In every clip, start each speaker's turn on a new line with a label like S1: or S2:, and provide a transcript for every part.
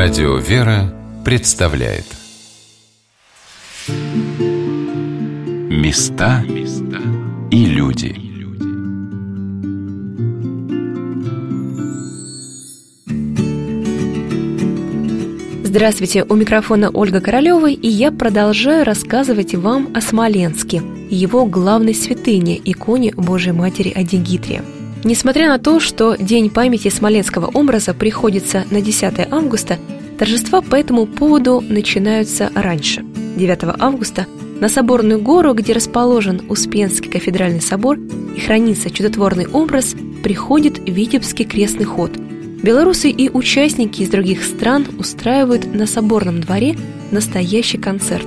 S1: Радио «Вера» представляет. Места и люди.
S2: Здравствуйте, у микрофона Ольга Королева, и я продолжаю рассказывать вам о Смоленске, его главной святыне, иконе Божьей Матери Адигитрия – Несмотря на то, что День памяти смоленского образа приходится на 10 августа, торжества по этому поводу начинаются раньше. 9 августа на Соборную гору, где расположен Успенский кафедральный собор и хранится чудотворный образ, приходит Витебский крестный ход. Белорусы и участники из других стран устраивают на Соборном дворе настоящий концерт.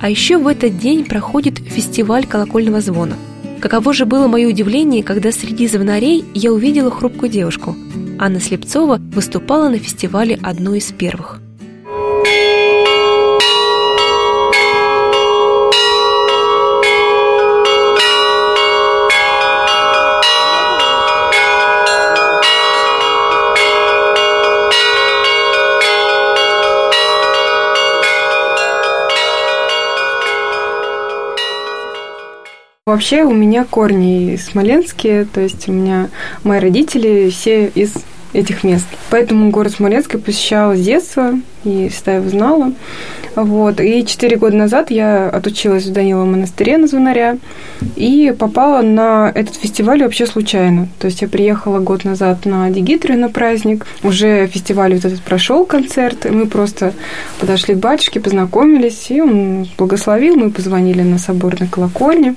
S2: А еще в этот день проходит фестиваль колокольного звона – Каково же было мое удивление, когда среди звонарей я увидела хрупкую девушку. Анна Слепцова выступала на фестивале одной из первых –
S3: Вообще у меня корни смоленские, то есть у меня мои родители все из этих мест. Поэтому город Смоленск я посещала с детства и всегда его знала. Вот. И четыре года назад я отучилась в Даниловом монастыре на звонаря и попала на этот фестиваль вообще случайно. То есть я приехала год назад на Дигитрию на праздник. Уже фестиваль вот этот прошел концерт, и мы просто подошли к батюшке, познакомились, и он благословил, мы позвонили на соборной колокольне.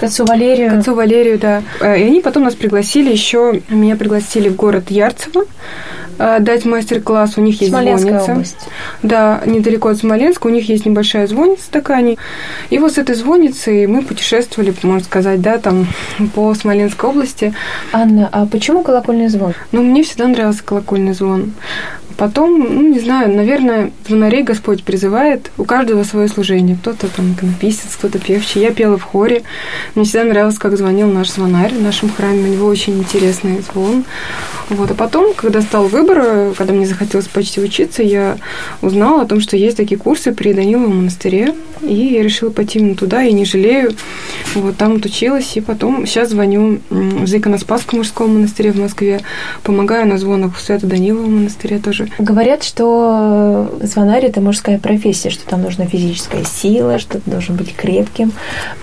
S2: К отцу Валерию.
S3: К отцу Валерию, да. Э, и они потом нас пригласили еще, меня пригласили в город Ярцево э, дать мастер-класс. У них есть звонница. область. Да, недалеко от Смоленска. У них есть небольшая звонница такая. И вот с этой звонницей мы путешествовали, можно сказать, да, там по Смоленской области.
S2: Анна, а почему колокольный звон?
S3: Ну, мне всегда нравился колокольный звон. Потом, ну, не знаю, наверное, звонарей Господь призывает. У каждого свое служение. Кто-то там иконописец, кто-то певчий. Я пела в хоре. Мне всегда нравилось, как звонил наш звонарь в нашем храме. У него очень интересный звон. Вот. А потом, когда стал выбор, когда мне захотелось почти учиться, я узнала о том, что есть такие курсы при Даниловом монастыре. И я решила пойти именно туда, и не жалею. Вот там отучилась, и потом сейчас звоню в Иконоспасском мужском монастыре в Москве, помогаю на звонах в Свято-Даниловом монастыре тоже.
S2: Говорят, что звонарь – это мужская профессия, что там нужна физическая сила, что ты должен быть крепким,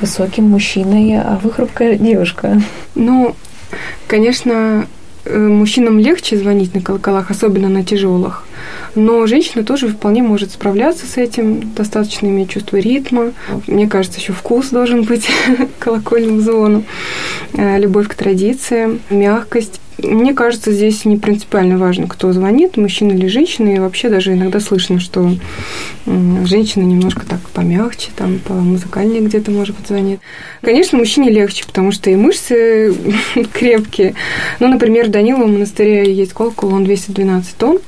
S2: высоким мужчиной, а вы хрупкая девушка.
S3: Ну, конечно, э, мужчинам легче звонить на колоколах, особенно на тяжелых. Но женщина тоже вполне может справляться с этим, достаточно иметь чувство ритма. Мне кажется, еще вкус должен быть колокольным звоном, э, любовь к традициям, мягкость. Мне кажется, здесь не принципиально важно, кто звонит, мужчина или женщина. И вообще даже иногда слышно, что женщина немножко так помягче, там, по музыкальнее где-то, может быть, звонит. Конечно, мужчине легче, потому что и мышцы крепкие. Ну, например, в Даниловом монастыре есть колокол, он 212 тонн,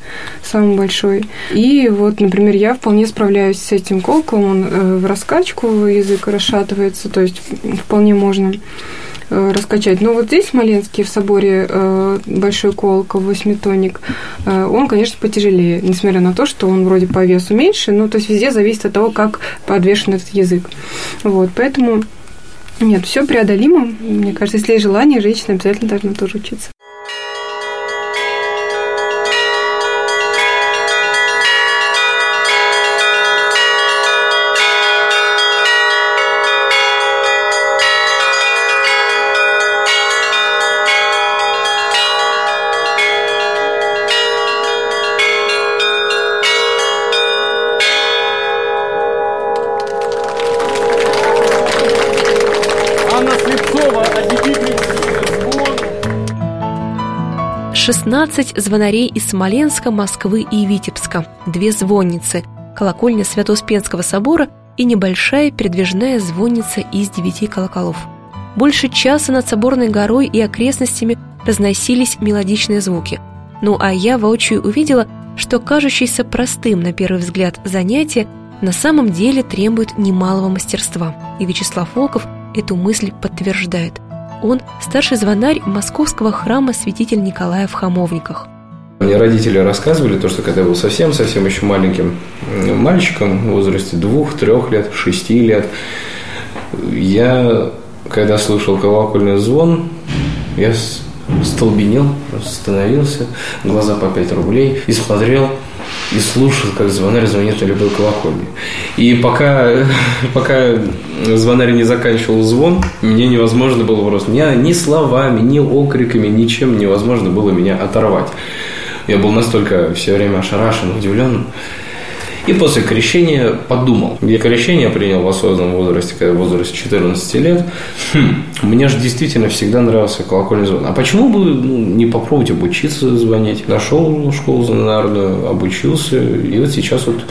S3: самый большой. И вот, например, я вполне справляюсь с этим колоколом, он э, в раскачку язык расшатывается, то есть вполне можно Э, раскачать. Но вот здесь, в Смоленске, в соборе э, Большой Колокол, восьмитонник, э, он, конечно, потяжелее, несмотря на то, что он вроде по весу меньше, но то есть везде зависит от того, как подвешен этот язык. Вот, поэтому нет, все преодолимо. Мне кажется, если есть желание, женщина обязательно должна тоже учиться.
S2: 16 звонарей из Смоленска, Москвы и Витебска, две звонницы, колокольня Свято-Успенского собора и небольшая передвижная звонница из девяти колоколов. Больше часа над Соборной горой и окрестностями разносились мелодичные звуки. Ну а я воочию увидела, что кажущееся простым на первый взгляд занятие на самом деле требует немалого мастерства. И Вячеслав Волков – эту мысль подтверждает. Он – старший звонарь московского храма святитель Николая в Хамовниках.
S4: Мне родители рассказывали то, что когда я был совсем-совсем еще маленьким мальчиком в возрасте двух-трех лет, шести лет, я, когда слышал колокольный звон, я столбенел, остановился, глаза по 5 рублей и смотрел и слушал, как звонарь звонит на любой колокольне. И пока, пока звонарь не заканчивал звон, мне невозможно было просто ни, ни словами, ни окриками, ничем невозможно было меня оторвать. Я был настолько все время ошарашен, удивлен. И после крещения подумал. Я крещение принял в осознанном возрасте, когда в возрасте 14 лет. Хм, мне же действительно всегда нравился колокольный звон. А почему бы ну, не попробовать обучиться звонить? Нашел школу звонарную, обучился. И вот сейчас вот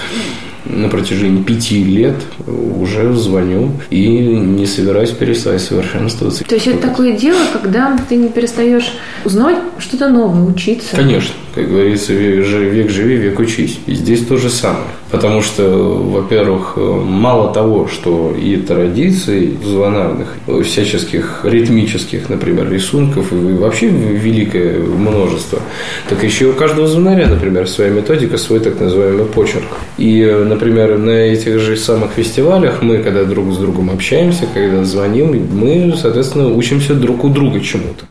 S4: на протяжении пяти лет уже звоню и не собираюсь перестать совершенствоваться.
S2: То есть это такое дело, когда ты не перестаешь узнавать что-то новое, учиться?
S4: Конечно. Как говорится, век живи, век учись. И здесь то же самое. Потому что, во-первых, мало того, что и традиций звонарных, всяческих ритмических, например, рисунков, и вообще великое множество, так еще у каждого звонаря, например, своя методика, свой так называемый почерк. И, например, на этих же самых фестивалях мы, когда друг с другом общаемся, когда звоним, мы, соответственно, учимся друг у друга чему-то.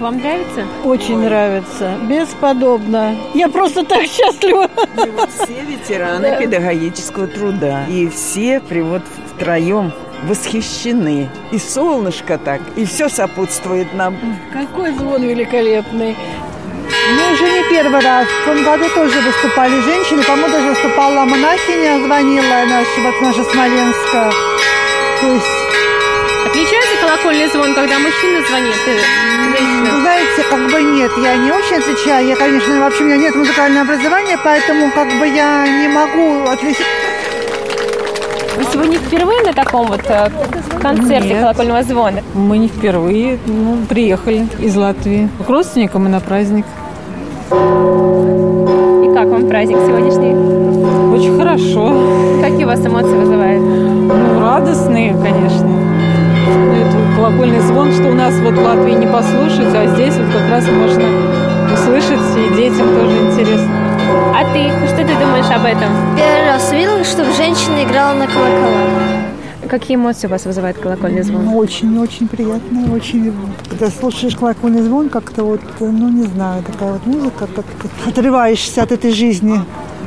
S2: Вам нравится?
S5: Очень Ой. нравится. Бесподобно. Я просто так счастлива.
S6: Мы вот все ветераны да. педагогического труда. И все при вот втроем восхищены. И солнышко так, и все сопутствует нам.
S5: Какой звон великолепный. Мы уже не первый раз. В том году тоже выступали женщины. По-моему, даже выступала монахиня, звонила наша, вот наша Смоленска.
S2: То есть звон, когда мужчина звонит?
S5: Женщина? Знаете, как бы нет, я не очень отличаю. Я, конечно, вообще у меня нет музыкального образования, поэтому как бы я не могу отличить.
S2: Вы сегодня впервые на таком вот э, концерте Нет. колокольного звона?
S5: Мы не впервые. Ну, приехали из Латвии. К родственникам и на праздник.
S2: И как вам праздник сегодняшний?
S5: Очень хорошо.
S2: Какие у вас эмоции вызывает?
S5: Ну, радостные, конечно колокольный звон, что у нас вот в Латвии не послушать, а здесь вот как раз можно услышать, и детям тоже интересно.
S2: А ты, что ты думаешь об этом?
S7: Первый раз видела, чтобы женщина играла на колоколах.
S2: Какие эмоции у вас вызывает колокольный звон?
S5: Ну, очень-очень приятно. Очень, когда слушаешь колокольный звон, как-то вот, ну, не знаю, такая вот музыка, как отрываешься от этой жизни.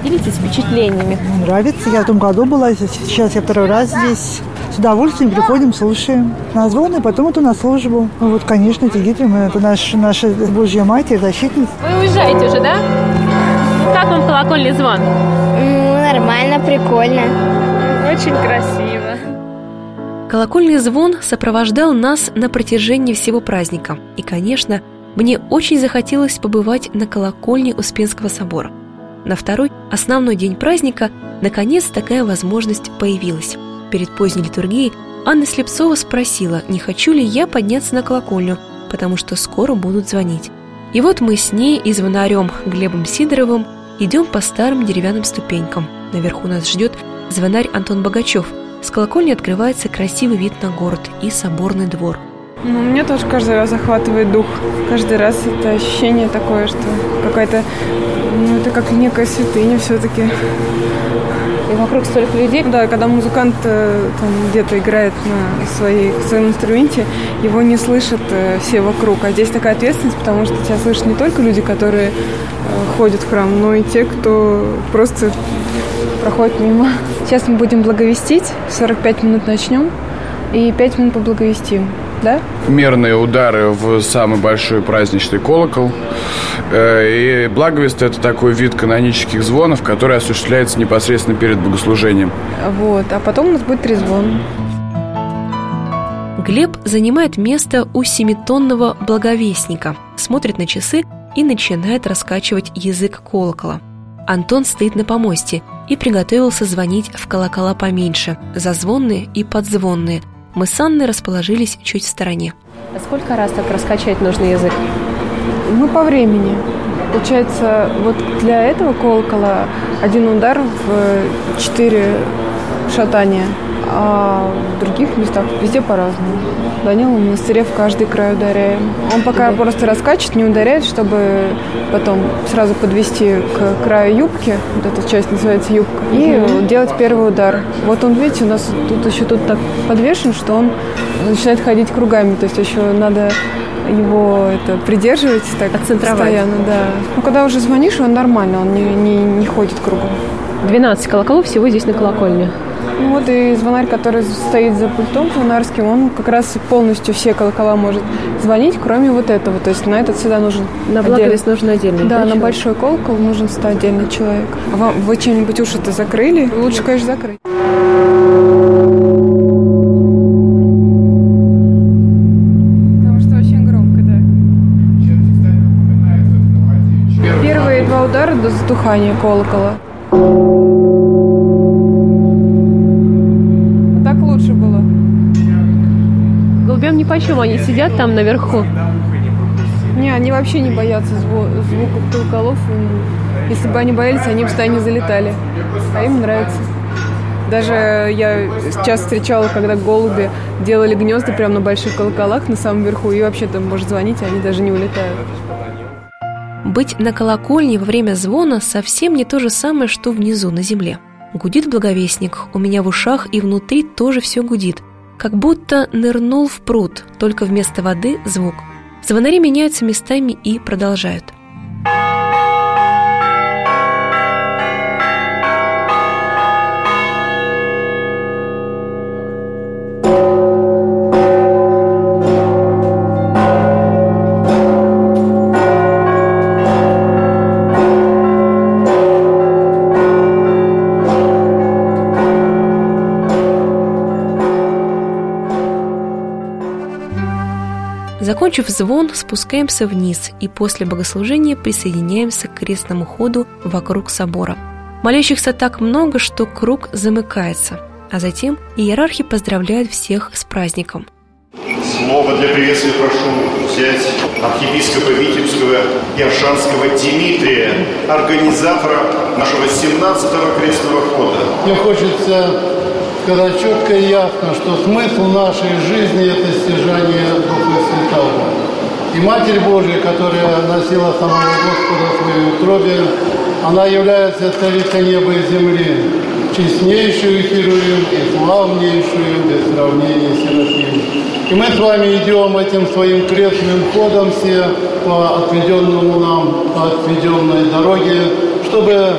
S2: Делитесь впечатлениями.
S5: Нравится. Я в том году была, сейчас я второй раз здесь. С удовольствием приходим, слушаем. На звоны, потом это на службу. Ну, вот, конечно, эти мы, это наш, наша Божья Матерь, защитница.
S2: Вы уезжаете уже, да? Как вам колокольный звон?
S7: Ну, нормально, прикольно.
S2: Очень красиво. Колокольный звон сопровождал нас на протяжении всего праздника. И, конечно, мне очень захотелось побывать на колокольне Успенского собора. На второй, основной день праздника, наконец такая возможность появилась перед поздней литургией Анна Слепцова спросила, не хочу ли я подняться на колокольню, потому что скоро будут звонить. И вот мы с ней и звонарем Глебом Сидоровым идем по старым деревянным ступенькам. Наверху нас ждет звонарь Антон Богачев. С колокольни открывается красивый вид на город и соборный двор.
S3: Ну, мне тоже каждый раз захватывает дух. Каждый раз это ощущение такое, что какая-то, ну, это как некая святыня все-таки.
S2: И вокруг столько людей.
S3: Да, когда музыкант э, там где-то играет на своей, своем инструменте, его не слышат э, все вокруг. А здесь такая ответственность, потому что тебя слышат не только люди, которые э, ходят в храм, но и те, кто просто проходит мимо. Сейчас мы будем благовестить, 45 минут начнем и 5 минут поблаговестим да?
S8: Мерные удары в самый большой праздничный колокол. Э, и благовест – это такой вид канонических звонов, который осуществляется непосредственно перед богослужением.
S3: Вот, а потом у нас будет трезвон.
S2: Глеб занимает место у семитонного благовестника, смотрит на часы и начинает раскачивать язык колокола. Антон стоит на помосте и приготовился звонить в колокола поменьше, зазвонные и подзвонные. Мы с Анной расположились чуть в стороне.
S9: А сколько раз так раскачать нужно язык?
S3: Ну, по времени. Получается, вот для этого колокола один удар в четыре шатания – а в других местах везде по-разному. Данил в монастыре в каждый край ударяем. Он пока да. просто раскачет, не ударяет, чтобы потом сразу подвести к краю юбки, вот эта часть называется юбка, и угу. делать первый удар. Вот он, видите, у нас тут еще тут так подвешен, что он начинает ходить кругами, то есть еще надо его это придерживать так постоянно, да. Ну, когда уже звонишь, он нормально, он не, не, не ходит кругом.
S9: 12 колоколов всего здесь на колокольне.
S3: Ну вот и звонарь, который стоит за пультом звонарским, он как раз полностью все колокола может звонить, кроме вот этого. То есть на этот всегда нужен
S9: На благовесть нужен отдельный
S3: Да, на большой колокол нужен стать отдельный человек. А вам, вы чем-нибудь уши-то закрыли? Лучше, конечно, закрыть. Потому что
S9: почем, они сидят там наверху.
S3: Не, они вообще не боятся зву- звука колоколов. Если бы они боялись, они бы сюда не залетали. А им нравится. Даже я сейчас встречала, когда голуби делали гнезда прямо на больших колоколах на самом верху, и вообще там может звонить, и они даже не улетают.
S2: Быть на колокольне во время звона совсем не то же самое, что внизу, на земле. Гудит благовестник, у меня в ушах и внутри тоже все гудит – как будто нырнул в пруд, только вместо воды звук. Звонари меняются местами и продолжают – Закончив звон, спускаемся вниз и после богослужения присоединяемся к крестному ходу вокруг собора. Молящихся так много, что круг замыкается, а затем иерархи поздравляют всех с праздником.
S10: Слово для приветствия прошу взять архиепископа Витебского и Аршанского Дмитрия, организатора нашего 17-го крестного хода.
S11: Мне хочется когда четко и ясно, что смысл нашей жизни – это стяжание Духа Святого. И Матерь Божия, которая носила самого Господа в своей утробе, она является царицей неба и земли, честнейшую Херувим и славнейшую без сравнения Серафим. И мы с вами идем этим своим крестным ходом все по отведенному нам, по отведенной дороге, чтобы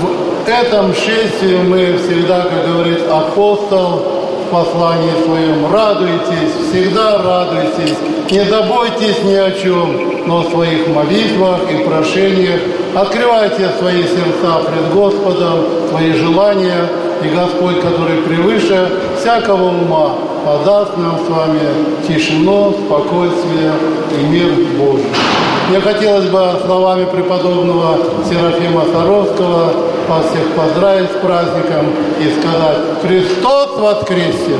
S11: в этом шествии мы всегда, как говорит апостол в послании своем, радуйтесь, всегда радуйтесь, не заботьтесь ни о чем, но в своих молитвах и прошениях открывайте свои сердца пред Господом, свои желания, и Господь, который превыше всякого ума, подаст нам с вами тишину, спокойствие и мир Божий. Мне хотелось бы словами преподобного Серафима Саровского вас всех поздравить с праздником и сказать «Христос воскресе!»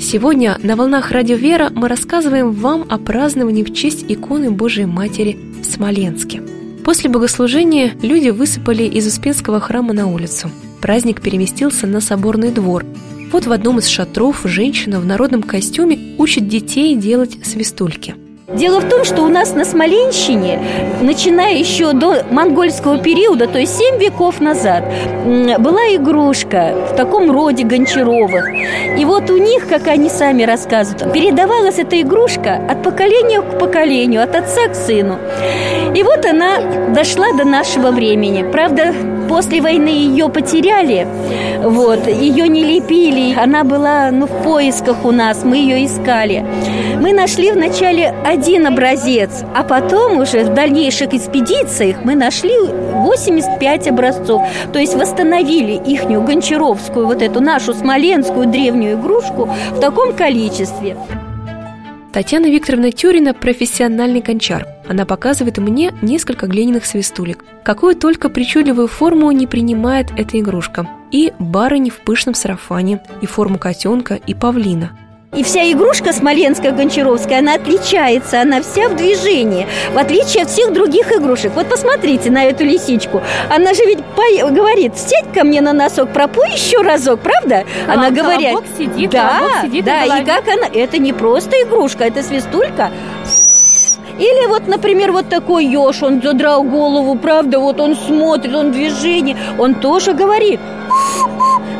S2: Сегодня на «Волнах Радио Вера» мы рассказываем вам о праздновании в честь иконы Божией Матери в Смоленске. После богослужения люди высыпали из Успенского храма на улицу. Праздник переместился на соборный двор, вот в одном из шатров женщина в народном костюме учит детей делать свистульки –
S12: Дело в том, что у нас на Смоленщине, начиная еще до монгольского периода, то есть 7 веков назад, была игрушка в таком роде гончаровых. И вот у них, как они сами рассказывают, передавалась эта игрушка от поколения к поколению, от отца к сыну. И вот она дошла до нашего времени. Правда, после войны ее потеряли, вот, ее не лепили, она была, ну, в поисках у нас, мы ее искали. Мы нашли вначале один образец, а потом уже в дальнейших экспедициях мы нашли 85 образцов. То есть восстановили ихнюю гончаровскую, вот эту нашу смоленскую древнюю игрушку в таком количестве.
S2: Татьяна Викторовна Тюрина – профессиональный гончар. Она показывает мне несколько глиняных свистулек. Какую только причудливую форму не принимает эта игрушка. И барыни в пышном сарафане, и форму котенка, и павлина –
S12: и вся игрушка смоленская гончаровская, она отличается, она вся в движении, в отличие от всех других игрушек. Вот посмотрите на эту лисичку. Она же ведь по... говорит, сядь ко мне на носок, пропой еще разок, правда?
S9: Да,
S12: она говорит,
S9: сидит,
S12: да,
S9: сидит
S12: да, и как она, это не просто игрушка, это свистулька. Или вот, например, вот такой еж, он задрал голову, правда, вот он смотрит, он в движении, он тоже говорит.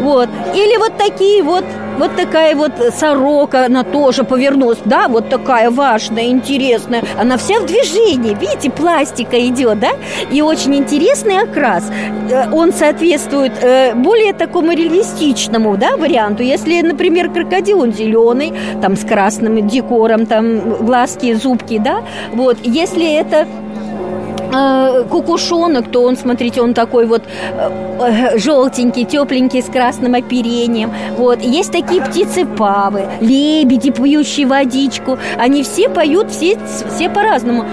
S12: Вот. Или вот такие вот вот такая вот сорока, она тоже повернулась, да, вот такая важная, интересная. Она вся в движении, видите, пластика идет, да, и очень интересный окрас. Э, он соответствует э, более такому реалистичному, да, варианту. Если, например, крокодил, он зеленый, там с красным декором, там глазки, зубки, да, вот. Если это э, кукушонок, то он, смотрите, он такой вот э, желтенький, тепленький, с красным оперением. Вот. Есть такие птицы-павы, лебеди, пьющие водичку. Они все поют, все, все по-разному.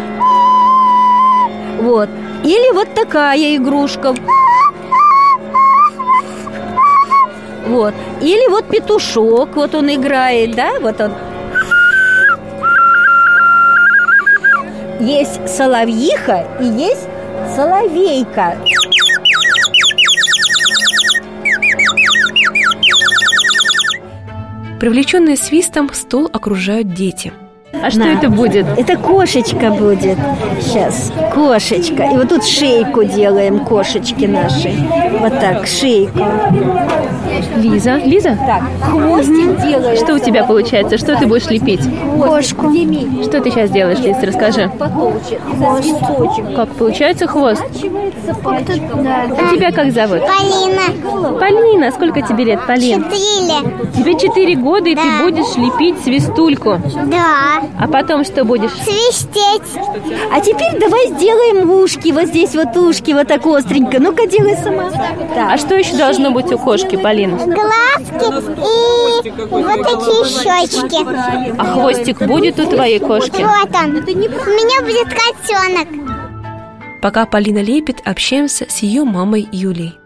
S12: Вот. Или вот такая игрушка. Вот. Или вот петушок, вот он играет, да, вот он Есть соловьиха и есть соловейка.
S2: Привлеченные свистом, стол окружают дети –
S9: а что это будет?
S12: Это кошечка будет. Сейчас. Кошечка. И вот тут шейку делаем кошечки наши. Вот так, шейку.
S9: Лиза. Лиза?
S12: Так, хвостик делаем.
S9: Что у тебя получается? Что ты будешь лепить?
S12: Кошку.
S9: Что ты сейчас делаешь, Лиз, расскажи.
S12: Хвост.
S9: Как получается хвост?
S7: Да.
S9: А тебя как зовут?
S7: Полина.
S9: Полина. Сколько тебе лет, Полин?
S7: Четыре.
S9: Тебе четыре года, и ты будешь лепить свистульку.
S7: Да.
S9: А потом что будешь?
S7: Свистеть.
S12: А теперь давай сделаем ушки. Вот здесь вот ушки, вот так остренько. Ну-ка, делай сама.
S9: Так. А что еще должно быть у кошки, Полина?
S7: Глазки и вот такие щечки.
S9: А хвостик будет у твоей кошки?
S7: Вот он. У меня будет котенок.
S2: Пока Полина лепит, общаемся с ее мамой Юлей.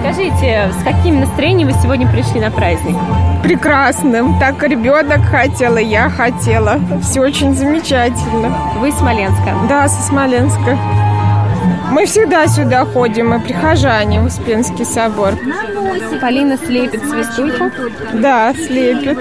S9: Скажите, с каким настроением вы сегодня пришли на праздник?
S13: Прекрасным. Так ребенок хотела, я хотела. Все очень замечательно.
S9: Вы из Смоленска?
S13: Да, со Смоленска. Мы всегда сюда ходим, мы прихожане в Успенский собор.
S9: Полина слепит свистульку?
S13: Да, слепит.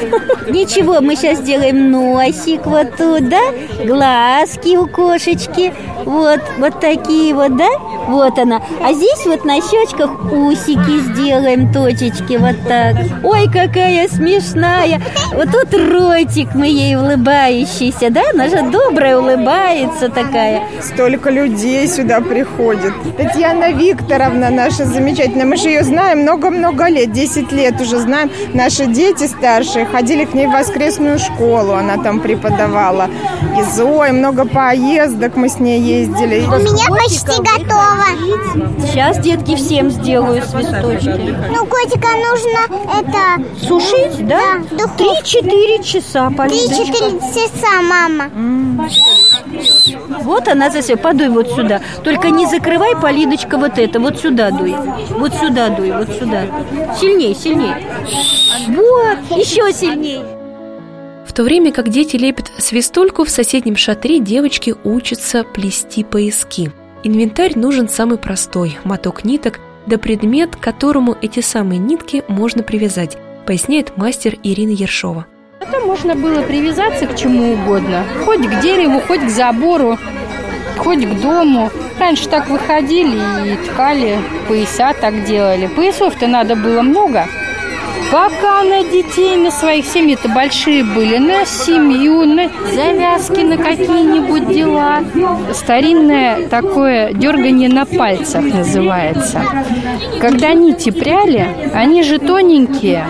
S12: Ничего, мы сейчас сделаем носик вот тут, да? Глазки у кошечки. Вот, вот такие вот, да? Вот она. А здесь вот на щечках усики сделаем, точечки вот так. Ой, какая смешная. Вот тут ротик мы ей улыбающийся, да? Она же добрая улыбается такая.
S13: Столько людей сюда приходит. Татьяна Викторовна наша замечательная. Мы же ее знаем много-много лет, 10 лет уже знаем. Наши дети старшие ходили к ней в воскресную школу, она там преподавала. И Зоя, много поездок мы с ней ездили.
S7: У меня почти готово.
S12: Сейчас, детки, всем сделаю свисточки.
S7: Ну, котика нужно это...
S12: Сушить, да?
S7: Да,
S12: Три-четыре часа, Полиночка.
S7: Три-четыре часа, мама.
S12: Вот она за все. Подуй вот сюда. Только не закрывай, Полиночка, вот это. Вот сюда дуй. Вот сюда дуй, вот сюда. Сильней, сильней. Вот, еще сильней.
S2: В то время как дети лепят свистульку, в соседнем шатре девочки учатся плести пояски. Инвентарь нужен самый простой – моток ниток, да предмет, к которому эти самые нитки можно привязать, поясняет мастер Ирина Ершова.
S14: Это можно было привязаться к чему угодно. Хоть к дереву, хоть к забору, хоть к дому. Раньше так выходили и ткали, пояса так делали. Поясов-то надо было много. Пока на детей, на своих семьи-то большие были, на семью, на завязки, на какие-нибудь дела. Старинное такое дергание на пальцах называется. Когда нити пряли, они же тоненькие,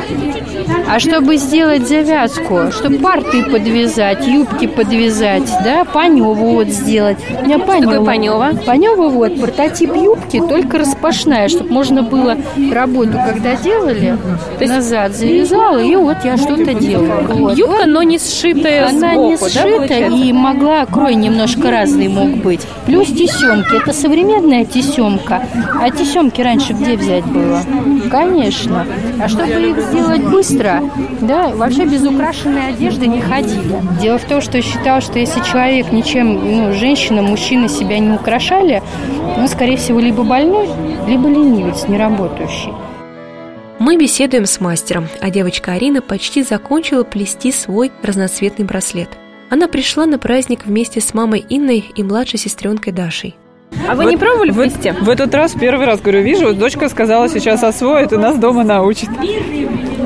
S14: а чтобы сделать завязку, чтобы парты подвязать, юбки подвязать, да, паневу вот сделать. У меня панева.
S2: Что панева?
S14: Панева вот, прототип юбки, только распашная, чтобы можно было работу, когда делали, То есть назад завязала, и вот я что-то делала. Вот.
S2: Юбка, но не сшитая
S14: Она
S2: сбоку,
S14: не сшита
S2: да,
S14: и могла, крой немножко разный мог быть. Плюс тесемки. Это современная тесемка. А тесемки раньше где взять было? Конечно. А чтобы их сделать быстро, да, вообще без украшенной одежды не ходили. Дело в том, что я считал, что если человек ничем, ну, женщина, мужчина себя не украшали, он, скорее всего, либо больной, либо ленивец, неработающий.
S2: Мы беседуем с мастером, а девочка Арина почти закончила плести свой разноцветный браслет. Она пришла на праздник вместе с мамой Инной и младшей сестренкой Дашей. А вы
S15: Вот
S2: не пробовали
S15: в,
S2: плести?
S15: В этот раз первый раз, говорю, вижу, вот дочка сказала, сейчас освоит и нас дома научит.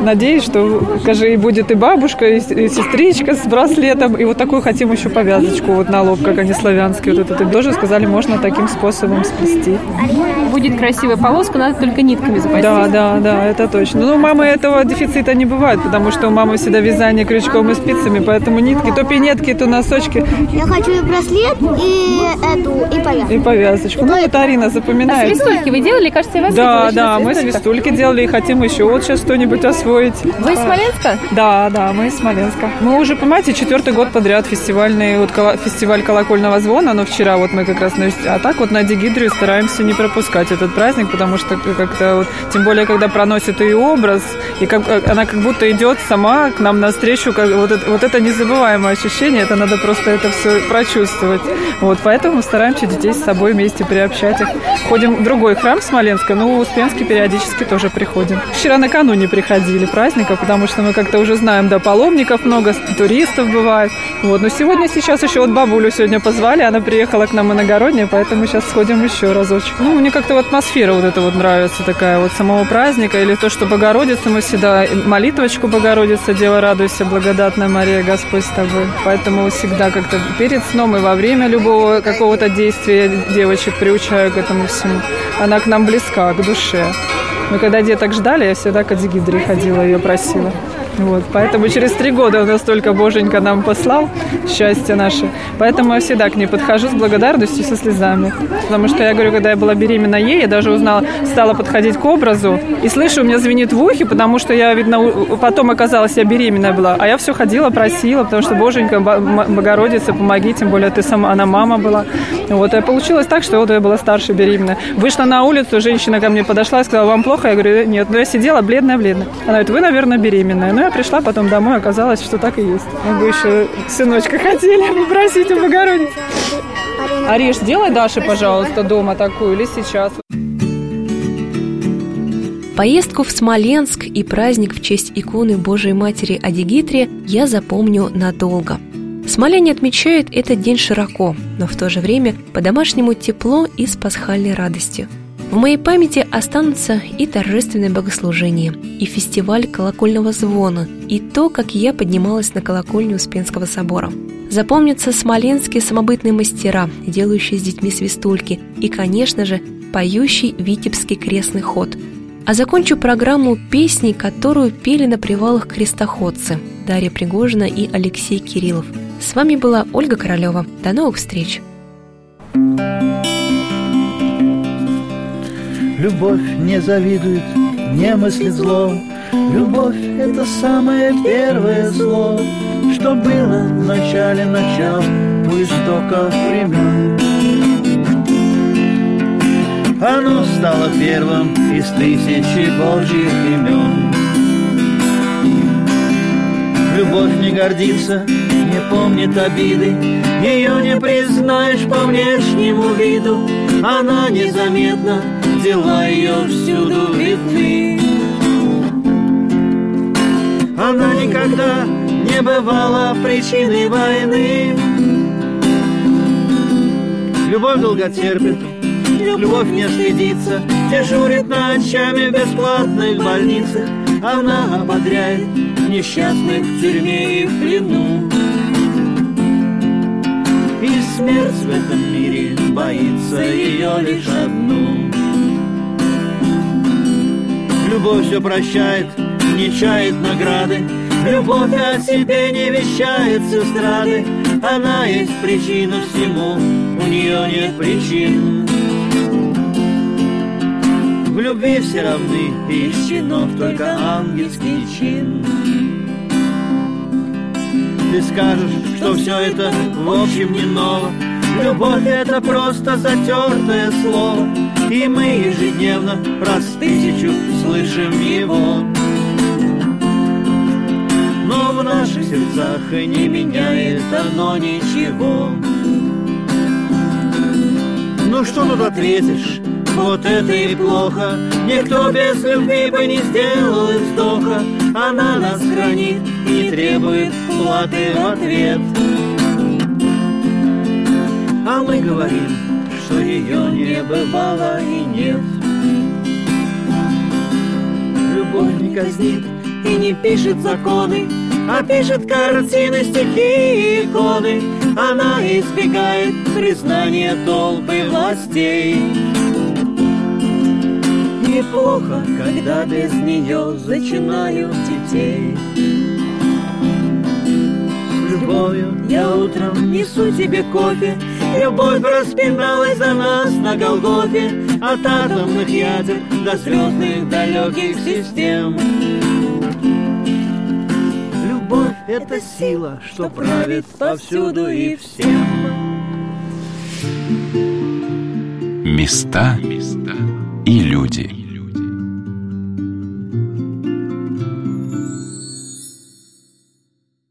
S15: Надеюсь, что, скажи, и будет и бабушка, и, и сестричка с браслетом, и вот такую хотим еще повязочку вот на лоб, как они славянские. Вот этот. И тоже сказали, можно таким способом сплести.
S2: Будет красивая полоска, надо только нитками запастись.
S15: Да, да, да, это точно. Ну, у мамы этого дефицита не бывает, потому что у мамы всегда вязание крючком и спицами, поэтому нитки, то пинетки, то носочки
S7: Я хочу и браслет, и эту, и повязку.
S15: и повязочку. Ну, вот Арина
S2: А
S15: запоминает.
S2: свистульки вы делали? Кажется, я вас
S15: Да, да, мы свистульки делали и хотим еще вот сейчас что-нибудь освоить.
S2: Вы из Смоленска?
S15: Да, да, мы из Смоленска. Мы уже, понимаете, четвертый год подряд фестивальный, вот фестиваль колокольного звона, но вчера вот мы как раз, а так вот на Дигидрию стараемся не пропускать этот праздник, потому что как-то вот, тем более, когда проносит ее образ, и как, э, она как будто идет сама к нам навстречу, как, вот, это, вот это незабываемое ощущение, это надо просто это все прочувствовать. Вот, поэтому стараемся детей с собой вместе приобщать их. Ходим в другой храм Смоленска, но в Успенский периодически тоже приходим. Вчера накануне приходили праздника, потому что мы как-то уже знаем, да, паломников много, туристов бывает. Вот, но сегодня, сейчас еще вот бабулю сегодня позвали, она приехала к нам иногородняя, поэтому сейчас сходим еще разочек. Ну, мне как-то вот атмосфера вот эта вот нравится такая вот самого праздника, или то, что Богородица, мы всегда молитвочку Богородица, Дева, радуйся, благодатная Мария, Господь с тобой. Поэтому всегда как-то перед сном и во время любого какого-то действия девочек приучаю к этому всему. Она к нам близка, к душе. Мы когда деток ждали, я всегда к Адигидре ходила, ее просила. Вот, поэтому через три года у нас только Боженька нам послал счастье наше. Поэтому я всегда к ней подхожу с благодарностью, со слезами. Потому что я говорю, когда я была беременна ей, я даже узнала, стала подходить к образу, и слышу, у меня звенит в ухе, потому что я, видно, потом оказалась, я беременная была. А я все ходила, просила, потому что Боженька, Богородица, помоги, тем более ты сама, она мама была. Вот, и получилось так, что вот я была старше беременная. Вышла на улицу, женщина ко мне подошла и сказала, вам плохо? Я говорю, нет. Но я сидела бледная-бледная. Она говорит, вы, наверное, беременная. Ну, я пришла потом домой, оказалось, что так и есть. Мы бы еще сыночка хотели попросить у Богородицы. Ариш, сделай Даше, пожалуйста, дома такую или сейчас.
S2: Поездку в Смоленск и праздник в честь иконы Божией Матери Адигитрия я запомню надолго. Смоляне отмечают этот день широко, но в то же время по-домашнему тепло и с пасхальной радостью. В моей памяти останутся и торжественное богослужение, и фестиваль колокольного звона, и то, как я поднималась на колокольню Успенского собора. Запомнятся смоленские самобытные мастера, делающие с детьми свистульки, и, конечно же, поющий витебский крестный ход – а закончу программу песней, которую пели на привалах крестоходцы Дарья Пригожина и Алексей Кириллов. С вами была Ольга Королева. До новых встреч!
S16: Любовь не завидует, не мыслит зло. Любовь — это самое первое зло, Что было в начале начал у истоков времен. Оно стало первым из тысячи божьих имен. Любовь не гордится, не помнит обиды, Ее не признаешь по внешнему виду, Она незаметна, дела ее всюду видны. Она никогда не бывала причиной войны. Любовь долго терпит, любовь не стыдится, Дежурит ночами в бесплатных больницах, Она ободряет несчастных в тюрьме и в плену. И смерть в этом мире боится ее лишь одну. Любовь все прощает, не чает награды. Любовь о себе не вещает с эстрады Она есть причина всему, у нее нет причин В любви все равны, и щенок только ангельский чин Ты скажешь, что все это в общем не ново Любовь это просто затертое слово И мы ежедневно раз тысячу слышим его но в наших сердцах и не меняет оно ничего. Ну что тут ответишь? Вот это и плохо Никто без любви бы не сделал вздоха Она нас хранит и требует платы в ответ А мы говорим, что ее не бывало и нет Любовь не казнит и не пишет законы, а пишет картины, стихи и иконы. Она избегает признания толпы властей. Неплохо, когда без нее зачинают детей. С любовью я утром несу тебе кофе, Любовь распиналась за нас на Голгофе От атомных ядер до звездных далеких систем Любовь — это сила, что правит повсюду и всем.
S1: Места и люди.